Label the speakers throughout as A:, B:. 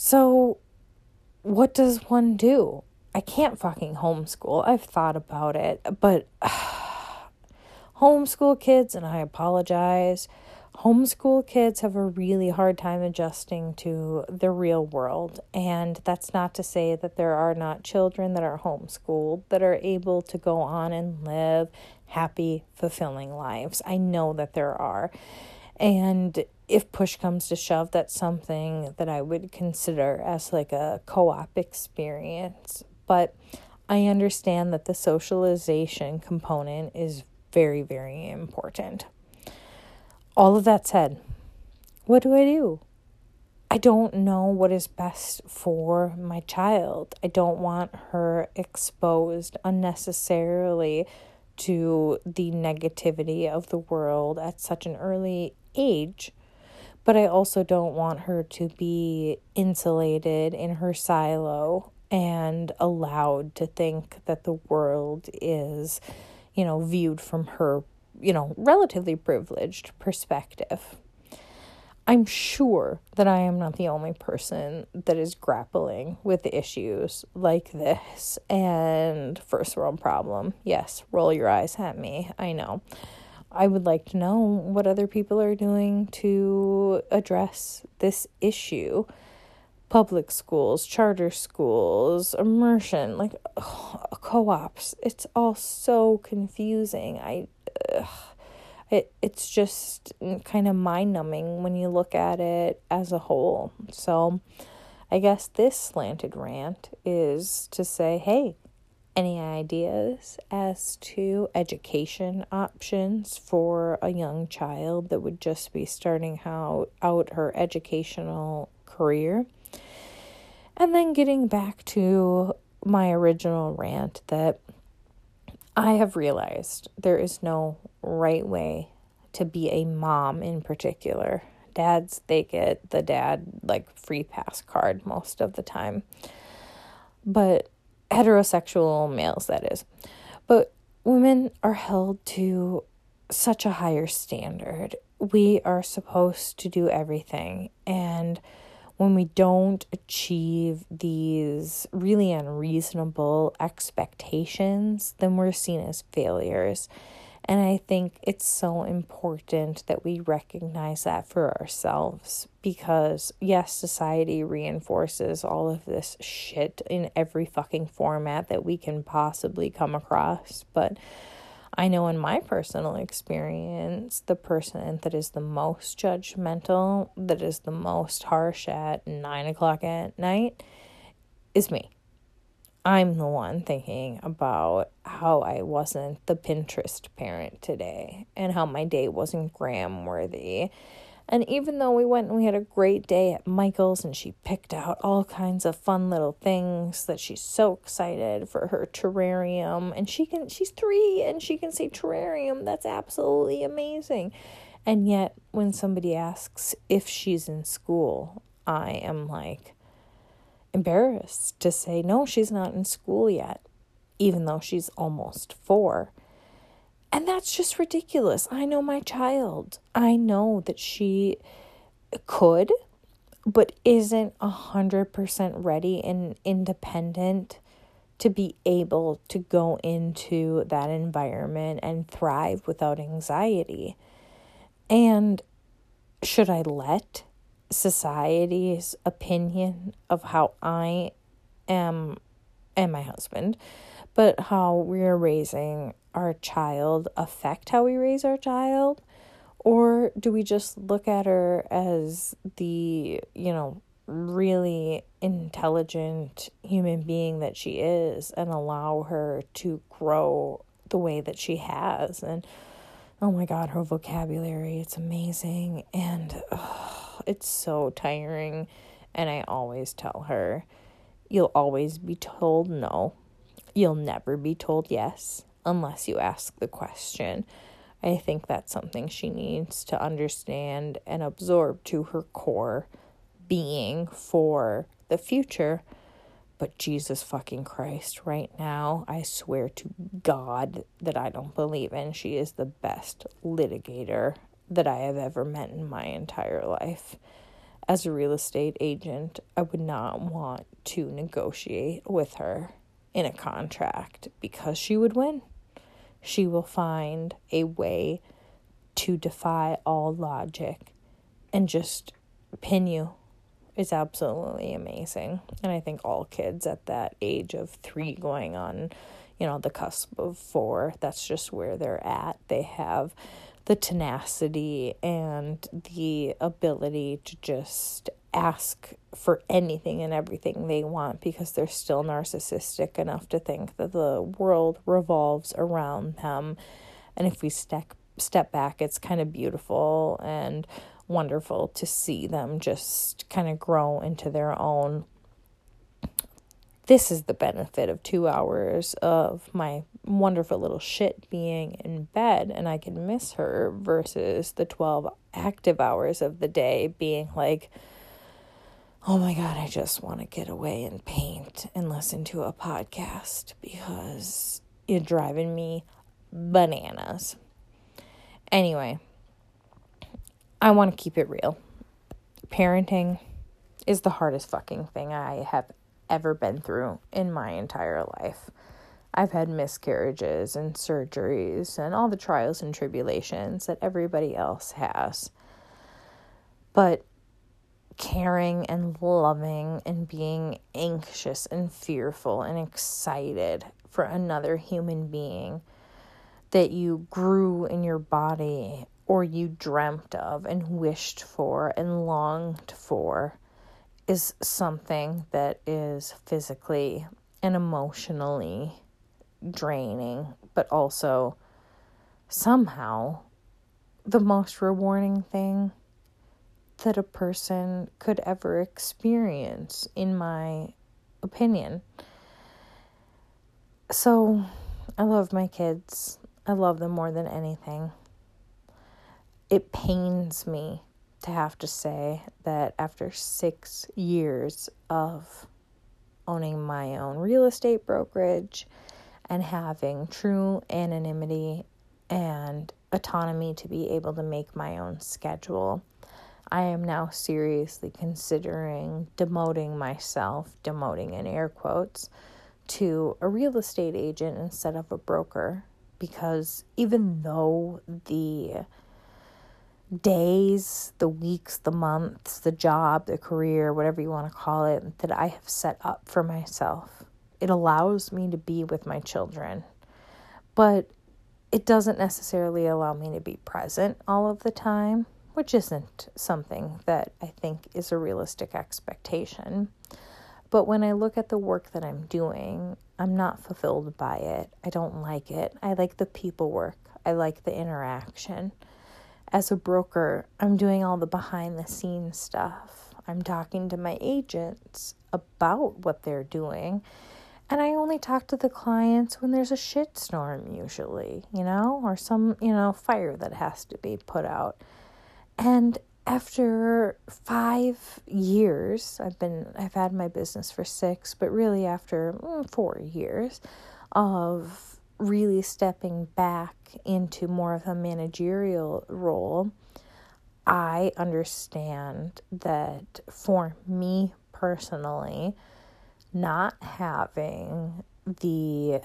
A: So, what does one do? I can't fucking homeschool. I've thought about it, but homeschool kids, and I apologize. Homeschool kids have a really hard time adjusting to the real world. And that's not to say that there are not children that are homeschooled that are able to go on and live happy, fulfilling lives. I know that there are. And if push comes to shove, that's something that I would consider as like a co op experience. But I understand that the socialization component is very, very important. All of that said, what do I do? I don't know what is best for my child. I don't want her exposed unnecessarily to the negativity of the world at such an early age. But I also don't want her to be insulated in her silo and allowed to think that the world is, you know, viewed from her, you know, relatively privileged perspective. I'm sure that I am not the only person that is grappling with issues like this and first world problem. Yes, roll your eyes at me. I know. I would like to know what other people are doing to address this issue. Public schools, charter schools, immersion, like ugh, co-ops. It's all so confusing. I ugh, it it's just kind of mind-numbing when you look at it as a whole. So, I guess this slanted rant is to say, hey, any ideas as to education options for a young child that would just be starting out, out her educational career? And then getting back to my original rant that I have realized there is no right way to be a mom in particular. Dads, they get the dad like free pass card most of the time. But heterosexual males, that is. But women are held to such a higher standard. We are supposed to do everything. And when we don't achieve these really unreasonable expectations, then we're seen as failures. And I think it's so important that we recognize that for ourselves because, yes, society reinforces all of this shit in every fucking format that we can possibly come across. But I know in my personal experience, the person that is the most judgmental, that is the most harsh at nine o'clock at night, is me. I'm the one thinking about how I wasn't the Pinterest parent today and how my day wasn't gram worthy. And even though we went and we had a great day at Michael's and she picked out all kinds of fun little things that she's so excited for her terrarium and she can she's 3 and she can say terrarium that's absolutely amazing. And yet when somebody asks if she's in school, I am like embarrassed to say, no, she's not in school yet, even though she's almost four. And that's just ridiculous. I know my child. I know that she could, but isn't a hundred percent ready and independent to be able to go into that environment and thrive without anxiety. And should I let society's opinion of how I am and my husband, but how we're raising our child affect how we raise our child? Or do we just look at her as the, you know, really intelligent human being that she is and allow her to grow the way that she has? And oh my God, her vocabulary, it's amazing. And, it's so tiring. And I always tell her, you'll always be told no. You'll never be told yes unless you ask the question. I think that's something she needs to understand and absorb to her core being for the future. But Jesus fucking Christ, right now, I swear to God that I don't believe in. She is the best litigator that I have ever met in my entire life. as a real estate agent, I would not want to negotiate with her in a contract because she would win. She will find a way to defy all logic and just pin you. It's absolutely amazing. And I think all kids at that age of three going on, you know, the cusp of four, that's just where they're at. They have the tenacity and the ability to just ask for anything and everything they want because they're still narcissistic enough to think that the world revolves around them. And if we step step back, it's kind of beautiful and wonderful to see them just kind of grow into their own this is the benefit of two hours of my wonderful little shit being in bed and I can miss her versus the 12 active hours of the day being like, oh my God, I just want to get away and paint and listen to a podcast because you're driving me bananas. Anyway, I want to keep it real. Parenting is the hardest fucking thing I have ever been through in my entire life. I've had miscarriages and surgeries and all the trials and tribulations that everybody else has. But caring and loving and being anxious and fearful and excited for another human being that you grew in your body or you dreamt of and wished for and longed for is something that is physically and emotionally draining, but also somehow the most rewarding thing that a person could ever experience, in my opinion. So, I love my kids. I love them more than anything. It pains me to have to say that after six years of owning my own real estate brokerage and having true anonymity and autonomy to be able to make my own schedule, I am now seriously considering demoting myself, demoting in air quotes, to a real estate agent instead of a broker. Because even though the days, the weeks, the months, the job, the career, whatever you want to call it, that I have set up for myself. It allows me to be with my children, but it doesn't necessarily allow me to be present all of the time, which isn't something that I think is a realistic expectation. But when I look at the work that I'm doing, I'm not fulfilled by it. I don't like it. I like the people work, I like the interaction as a broker, I'm doing all the behind the scenes stuff. I'm talking to my agents about what they're doing. And I only talk to the clients when there's a shitstorm, usually, you know, or some, you know, fire that has to be put out. And after five years, I've been, I've had my business for six, but really after mm, four years of really stepping back into more of a managerial role, I understand that for me personally, not having the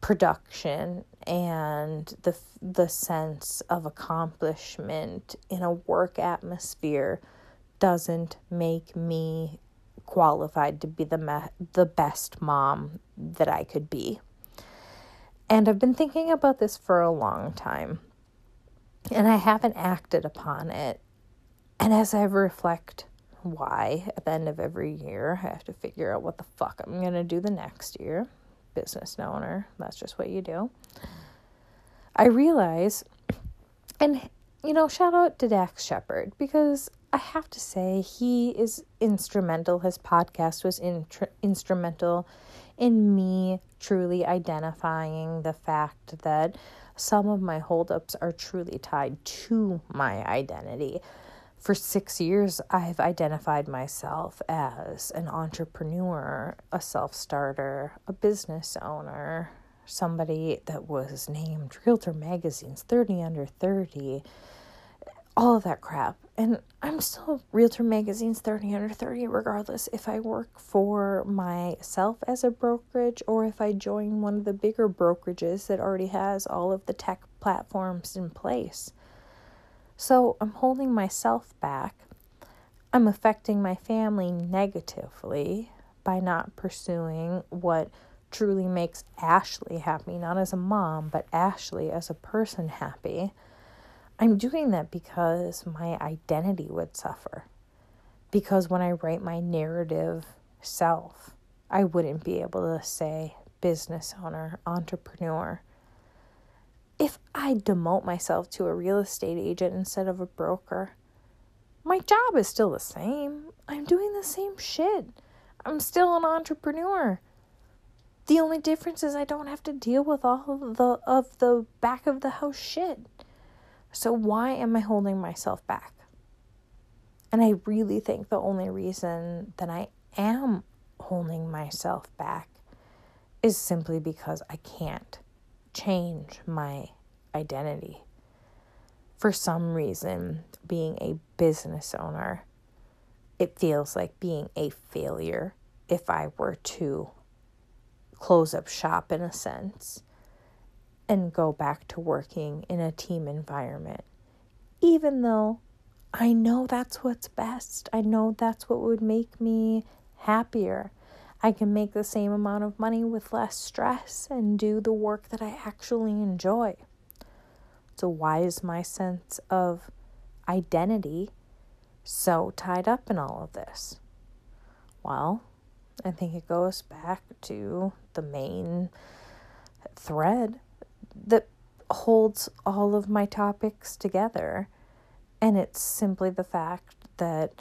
A: production and the the sense of accomplishment in a work atmosphere doesn't make me qualified to be the me- the best mom that I could be. And I've been thinking about this for a long time, and I haven't acted upon it. And as I reflect why, at the end of every year, I have to figure out what the fuck I'm going to do the next year. Business owner, that's just what you do. I realize, and you know, shout out to Dax Shepard because I have to say he is instrumental. His podcast was in, instrumental in me truly identifying the fact that some of my holdups are truly tied to my identity. For six years, I've identified myself as an entrepreneur, a self starter, a business owner, somebody that was named Realtor Magazine's 30 Under 30, all of that crap. And I'm still Realtor Magazine's 30 under 30, regardless if I work for myself as a brokerage or if I join one of the bigger brokerages that already has all of the tech platforms in place. So I'm holding myself back. I'm affecting my family negatively by not pursuing what truly makes Ashley happy, not as a mom, but Ashley as a person happy. I'm doing that because my identity would suffer. Because when I write my narrative self, I wouldn't be able to say business owner, entrepreneur. If I demote myself to a real estate agent instead of a broker, my job is still the same. I'm doing the same shit. I'm still an entrepreneur. The only difference is I don't have to deal with all of the of the back of the house shit. So why am I holding myself back? And I really think the only reason that I am holding myself back is simply because I can't change my identity. For some reason, being a business owner, it feels like being a failure if I were to close up shop in a sense and go back to working in a team environment. Even though I know that's what's best, I know that's what would make me happier. I can make the same amount of money with less stress and do the work that I actually enjoy. So, why is my sense of identity so tied up in all of this? Well, I think it goes back to the main thread that holds all of my topics together. And it's simply the fact that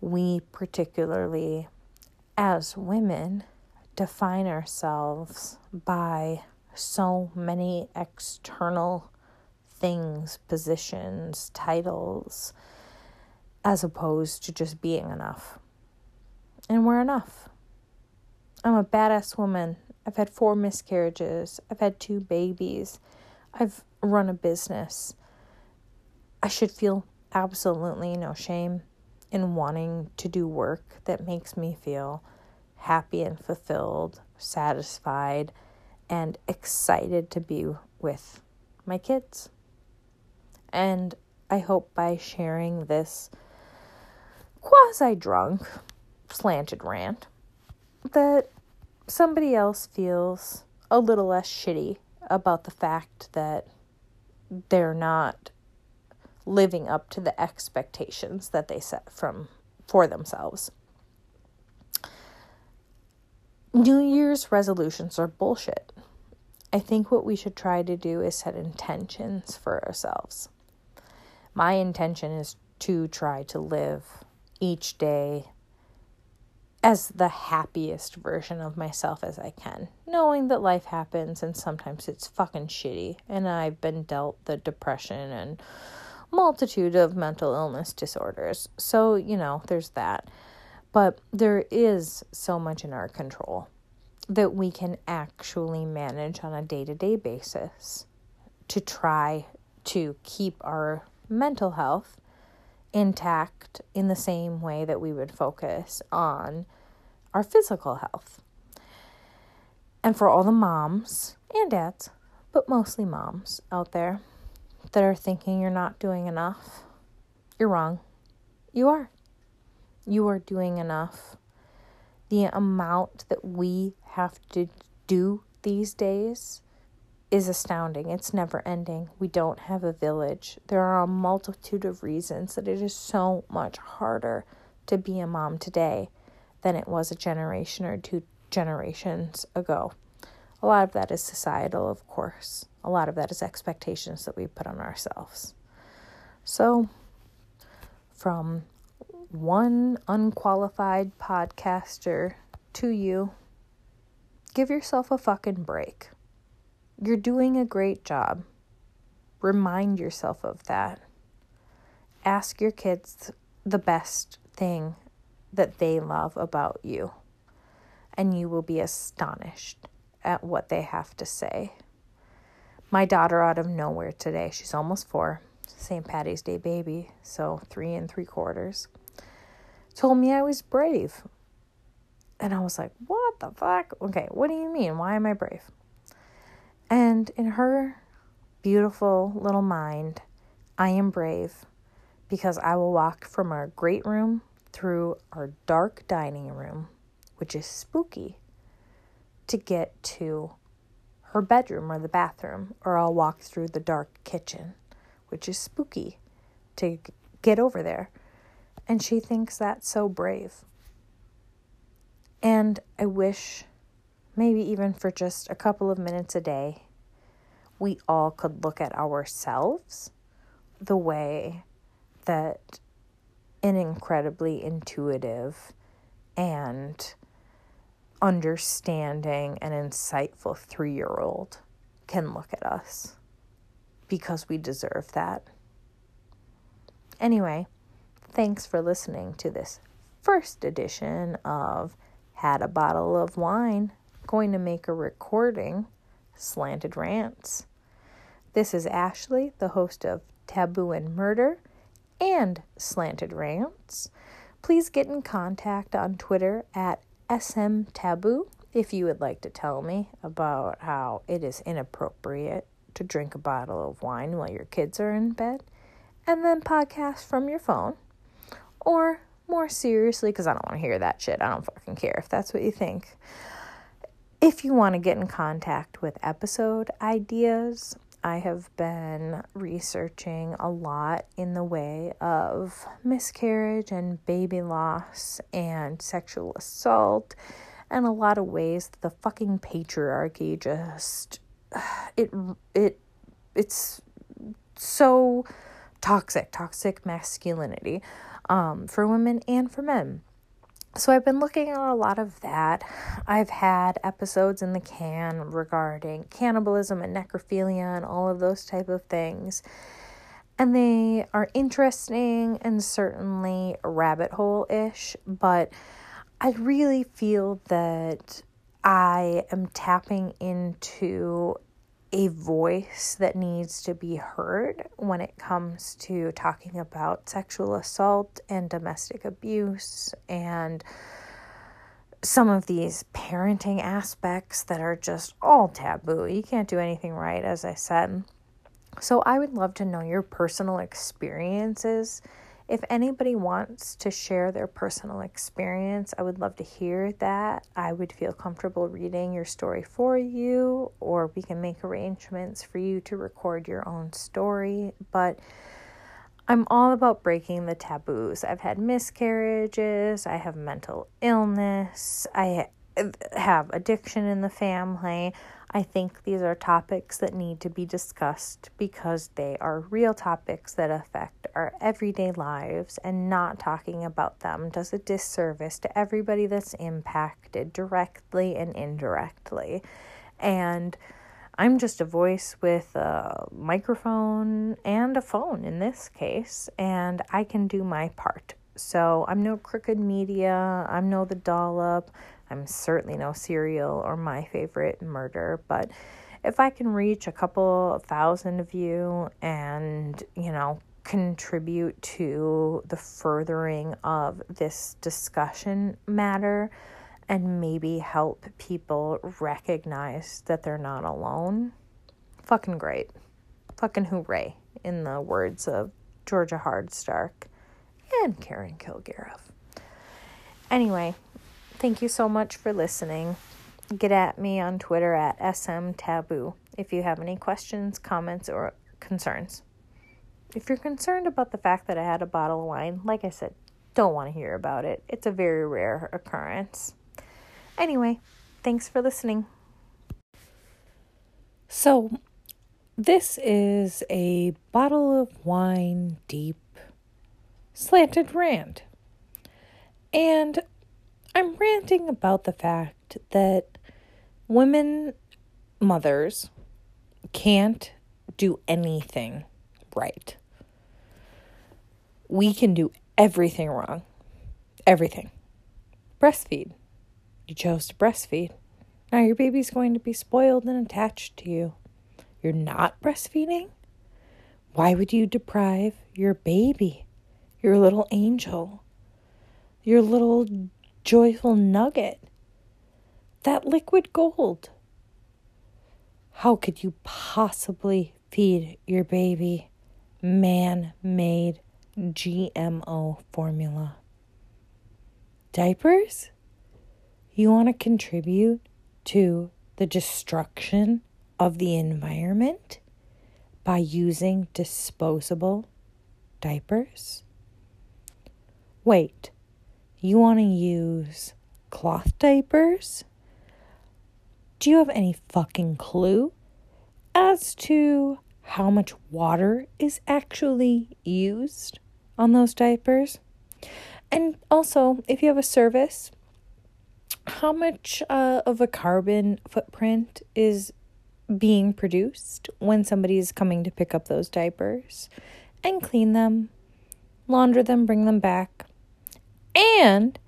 A: we, particularly as women, define ourselves by so many external things, positions, titles, as opposed to just being enough. And we're enough. I'm a badass woman. I've had four miscarriages. I've had two babies. I've run a business. I should feel absolutely no shame in wanting to do work that makes me feel happy and fulfilled, satisfied, and excited to be with my kids. And I hope by sharing this quasi drunk, slanted rant that somebody else feels a little less shitty about the fact that they're not living up to the expectations that they set from for themselves. New Year's resolutions are bullshit. I think what we should try to do is set intentions for ourselves. My intention is to try to live each day as the happiest version of myself as I can, knowing that life happens and sometimes it's fucking shitty, and I've been dealt the depression and multitude of mental illness disorders. So, you know, there's that. But there is so much in our control that we can actually manage on a day to day basis to try to keep our mental health intact in the same way that we would focus on our physical health. And for all the moms and dads, but mostly moms out there that are thinking you're not doing enough, you're wrong. You are. You are doing enough. The amount that we have to do these days is astounding. It's never ending. We don't have a village. There are a multitude of reasons that it is so much harder to be a mom today than it was a generation or two generations ago. A lot of that is societal, of course. A lot of that is expectations that we put on ourselves. So, from one unqualified podcaster to you, give yourself a fucking break. You're doing a great job. Remind yourself of that. Ask your kids the best thing that they love about you, and you will be astonished at what they have to say. My daughter, out of nowhere today, she's almost four, St. Patty's Day baby, so three and three quarters, told me I was brave. And I was like, what the fuck? Okay, what do you mean? Why am I brave? And in her beautiful little mind, I am brave because I will walk from our great room through our dark dining room, which is spooky, to get to her bedroom or the bathroom, or I'll walk through the dark kitchen, which is spooky, to get over there. And she thinks that's so brave. And I wish, maybe even for just a couple of minutes a day, we all could look at ourselves the way that an incredibly intuitive and understanding and insightful three year old can look at us because we deserve that. Anyway, thanks for listening to this first edition of Had a Bottle of Wine. Going to make a recording, Slanted Rants. This is Ashley, the host of Taboo and Murder and Slanted Rants. Please get in contact on Twitter at SM Taboo if you would like to tell me about how it is inappropriate to drink a bottle of wine while your kids are in bed and then podcast from your phone. Or more seriously, because I don't want to hear that shit. I don't fucking care if that's what you think. If you want to get in contact with episode ideas, I have been researching a lot in the way of miscarriage and baby loss and sexual assault and a lot of ways the fucking patriarchy just it it it's so toxic toxic masculinity um, for women and for men so I've been looking at a lot of that. I've had episodes in the can regarding cannibalism and necrophilia and all of those type of things. And they are interesting and certainly rabbit hole ish, but I really feel that I am tapping into a voice that needs to be heard when it comes to talking about sexual assault and domestic abuse and some of these parenting aspects that are just all taboo. You can't do anything right, as I said. So, I would love to know your personal experiences if anybody wants to share their personal experience, I would love to hear that. I would feel comfortable reading your story for you, or we can make arrangements for you to record your own story. But I'm all about breaking the taboos. I've had miscarriages, I have mental illness, I have addiction in the family. I think these are topics that need to be discussed because they are real topics that affect our everyday lives, and not talking about them does a disservice to everybody that's impacted directly and indirectly. And I'm just a voice with a microphone and a phone in this case, and I can do my part. So I'm no crooked media, I'm no the dollop. I'm certainly no serial or my favorite murder, but if I can reach a couple thousand of you and, you know, contribute to the furthering of this discussion matter and maybe help people recognize that they're not alone, fucking great. Fucking hooray, in the words of Georgia Hardstark and Karen Kilgariff. Anyway, Thank you so much for listening. Get at me on Twitter at smtaboo if you have any questions, comments, or concerns. If you're concerned about the fact that I had a bottle of wine, like I said, don't want to hear about it. It's a very rare occurrence. Anyway, thanks for listening. So, this is a bottle of wine deep slanted rant. And I'm ranting about the fact that women, mothers, can't do anything right. We can do everything wrong. Everything. Breastfeed. You chose to breastfeed. Now your baby's going to be spoiled and attached to you. You're not breastfeeding? Why would you deprive your baby, your little angel, your little joyful nugget, that liquid gold? How could you possibly feed your baby man made GMO formula? Diapers? You want to contribute to the destruction of the environment by using disposable diapers? Wait, you want to use cloth diapers? Do you have any fucking clue as to how much water is actually used on those diapers? And also, if you have a service, how much uh, of a carbon footprint is being produced when somebody is coming to pick up those diapers and clean them, launder them, bring them back. And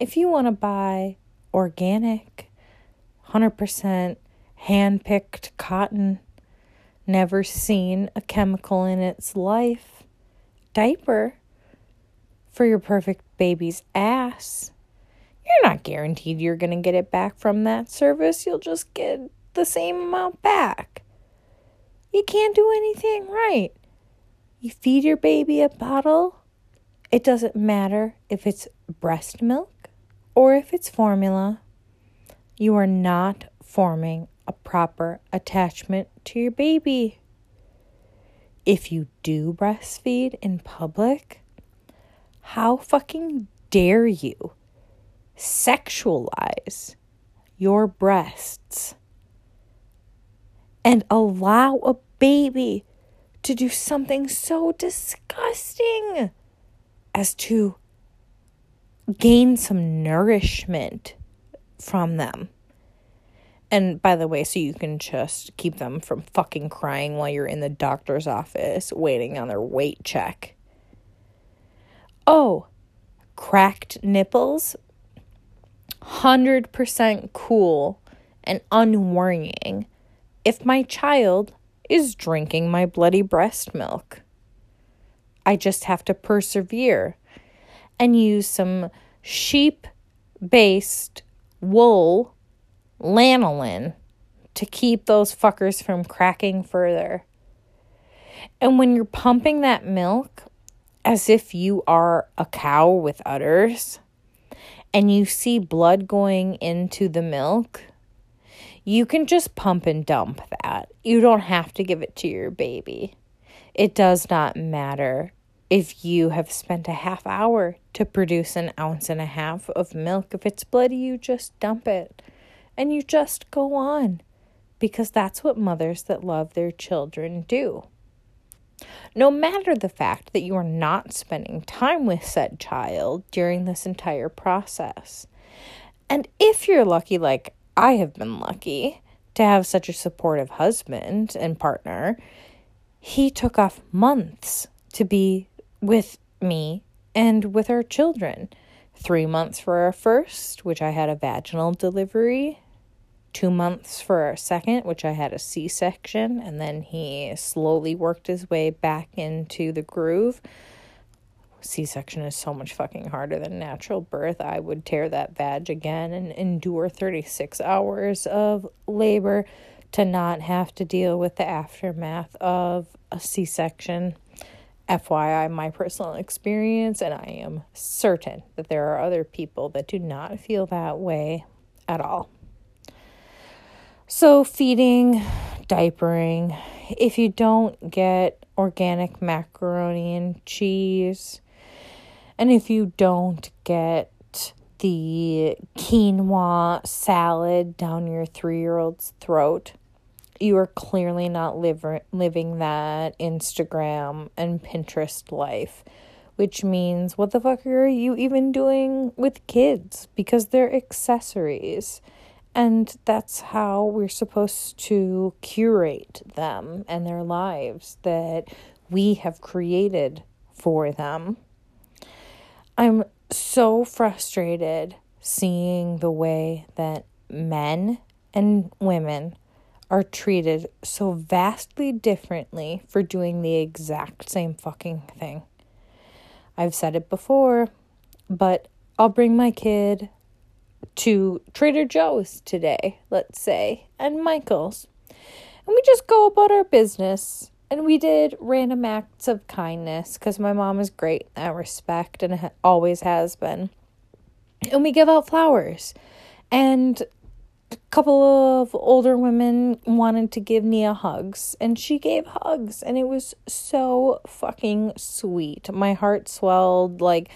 A: if you want to buy organic, 100% hand picked cotton, never seen a chemical in its life diaper for your perfect baby's ass, you're not guaranteed you're going to get it back from that service. You'll just get the same amount back. You can't do anything right. You feed your baby a bottle, it doesn't matter if it's breast milk or if it's formula. You are not forming a proper attachment to your baby. If you do breastfeed in public, how fucking dare you sexualize your breasts and allow a baby to do something so disgusting as to gain some nourishment from them. And by the way, so you can just keep them from fucking crying while you're in the doctor's office waiting on their weight check. Oh, cracked nipples? 100% cool and unworrying if my child is drinking my bloody breast milk. I just have to persevere and use some sheep based wool lanolin to keep those fuckers from cracking further. And when you're pumping that milk as if you are a cow with udders and you see blood going into the milk, you can just pump and dump that. You don't have to give it to your baby. It does not matter if you have spent a half hour to produce an ounce and a half of milk. If it's bloody, you just dump it and you just go on because that's what mothers that love their children do. No matter the fact that you are not spending time with said child during this entire process. And if you're lucky, like I have been lucky to have such a supportive husband and partner. He took off months to be with me and with our children. Three months for our first, which I had a vaginal delivery. Two months for our second, which I had a C section. And then he slowly worked his way back into the groove C section is so much fucking harder than natural birth. I would tear that vag again and endure 36 hours of labor to not have to deal with the aftermath of a C section. FYI, my personal experience, and I am certain that there are other people that do not feel that way at all. So, feeding, diapering, if you don't get organic macaroni and cheese, and if you don't get the quinoa salad down your three year old's throat, you are clearly not live- living that Instagram and Pinterest life, which means what the fuck are you even doing with kids? Because they're accessories. And that's how we're supposed to curate them and their lives that we have created for them. I'm so frustrated seeing the way that men and women are treated so vastly differently for doing the exact same fucking thing. I've said it before, but I'll bring my kid to Trader Joe's today, let's say, and Michael's. And we just go about our business. And we did random acts of kindness because my mom is great in that respect and always has been. And we give out flowers. And couple of older women wanted to give Nia hugs, and she gave hugs, and it was so fucking sweet. My heart swelled like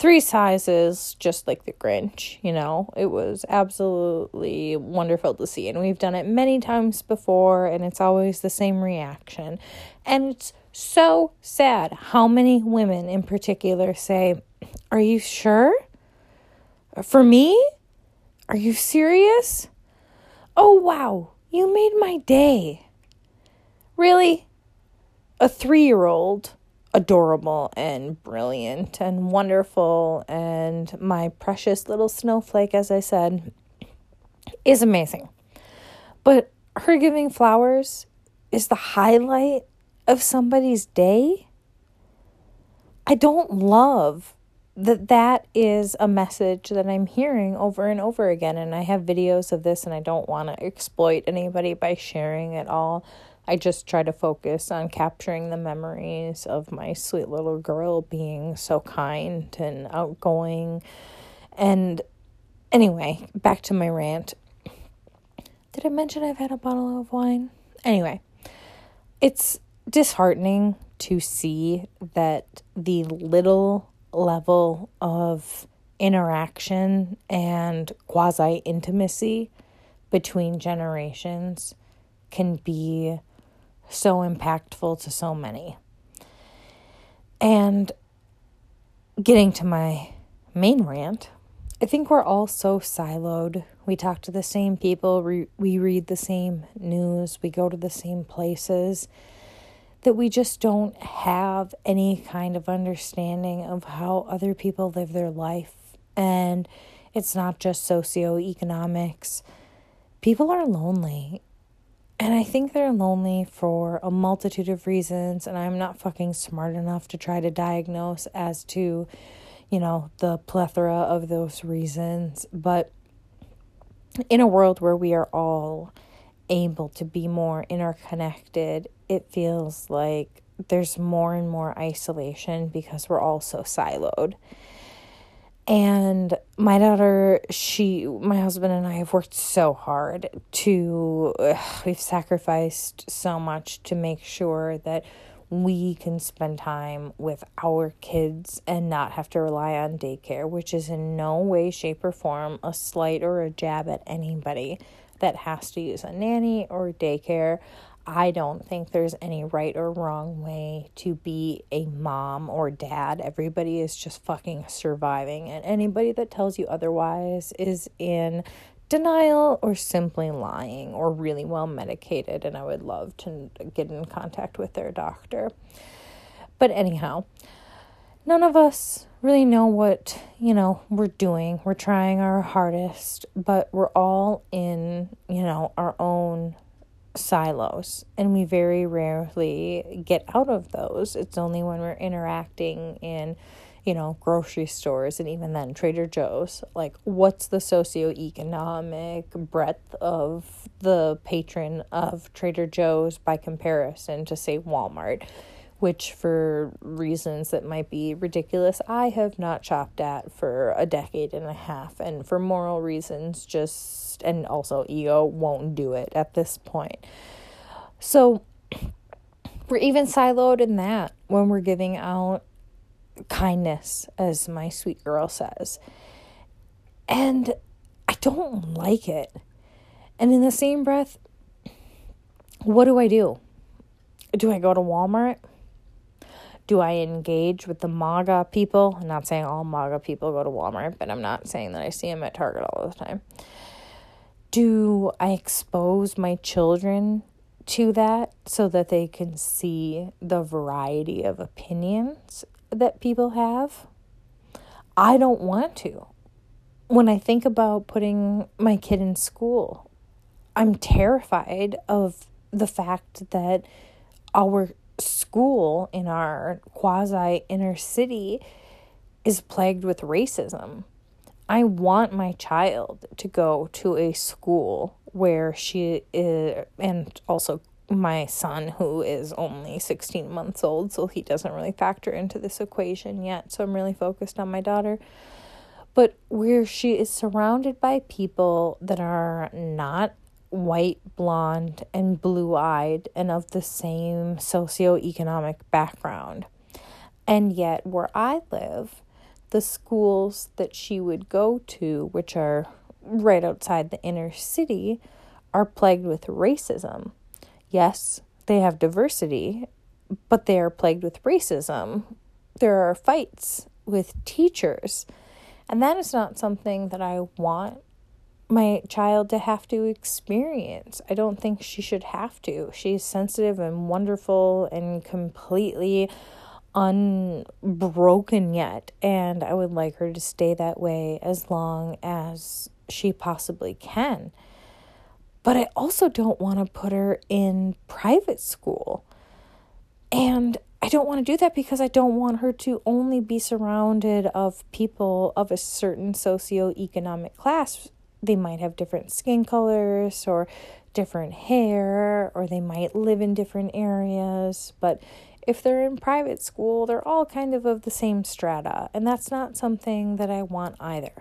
A: three sizes, just like the Grinch, you know. It was absolutely wonderful to see. And we've done it many times before, and it's always the same reaction. And it's so sad how many women in particular say, Are you sure? For me? Are you serious? Oh, wow, you made my day. Really? A three year old adorable and brilliant and wonderful. And my precious little snowflake, as I said, is amazing. But her giving flowers is the highlight of somebody's day. I don't love that that is a message that I'm hearing over and over again. And I have videos of this, and I don't want to exploit anybody by sharing it all. I just try to focus on capturing the memories of my sweet little girl being so kind and outgoing. And anyway, back to my rant. Did I mention I've had a bottle of wine? Anyway, it's disheartening to see that the little level of interaction and quasi intimacy between generations can be so impactful to so many. And getting to my main rant, I think we're all so siloed. We talk to the same people, we, we read the same news, we go to the same places, that we just don't have any kind of understanding of how other people live their life. And it's not just socioeconomics. People are lonely and I think they're lonely for a multitude of reasons, and I'm not fucking smart enough to try to diagnose as to, you know, the plethora of those reasons. But in a world where we are all able to be more interconnected, it feels like there's more and more isolation because we're all so siloed. And my daughter, she, my husband and I have worked so hard to, ugh, we've sacrificed so much to make sure that we can spend time with our kids and not have to rely on daycare, which is in no way, shape, or form a slight or a jab at anybody that has to use a nanny or daycare. I don't think there's any right or wrong way to be a mom or dad. Everybody is just fucking surviving, and anybody that tells you otherwise is in denial or simply lying or really well medicated. And I would love to get in contact with their doctor. But anyhow, none of us really know what, you know, we're doing. We're trying our hardest, but we're all in, you know, our own silos and we very rarely get out of those it's only when we're interacting in you know grocery stores and even then trader joe's like what's the socioeconomic breadth of the patron of trader joe's by comparison to say walmart which for reasons that might be ridiculous, I have not chopped at for a decade and a half. And for moral reasons, just, and also ego won't do it at this point. So we're even siloed in that when we're giving out kindness, as my sweet girl says. And I don't like it. And in the same breath, what do I do? Do I go to Walmart? Do I engage with the MAGA people? I'm not saying all MAGA people go to Walmart, but I'm not saying that I see them at Target all the time. Do I expose my children to that so that they can see the variety of opinions that people have? I don't want to. When I think about putting my kid in school, I'm terrified of the fact that our school in our quasi inner city is plagued with racism. I want my child to go to a school where she is, and also my son, who is only 16 months old, so he doesn't really factor into this equation yet. So I'm really focused on my daughter. But where she is surrounded by people that are not white, blonde, and blue eyed and of the same socioeconomic background. And yet, where I live, the schools that she would go to, which are right outside the inner city, are plagued with racism. Yes, they have diversity, but they are plagued with racism. There are fights with teachers. And that is not something that I want my child to have to experience. I don't think she should have to. She's sensitive and wonderful and completely unbroken yet. And I would like her to stay that way as long as she possibly can. But I also don't want to put her in private school. And I don't want to do that because I don't want her to only be surrounded of people of a certain socioeconomic class. They might have different skin colors or different hair, or they might live in different areas. But if they're in private school, they're all kind of of the same strata, and that's not something that I want either.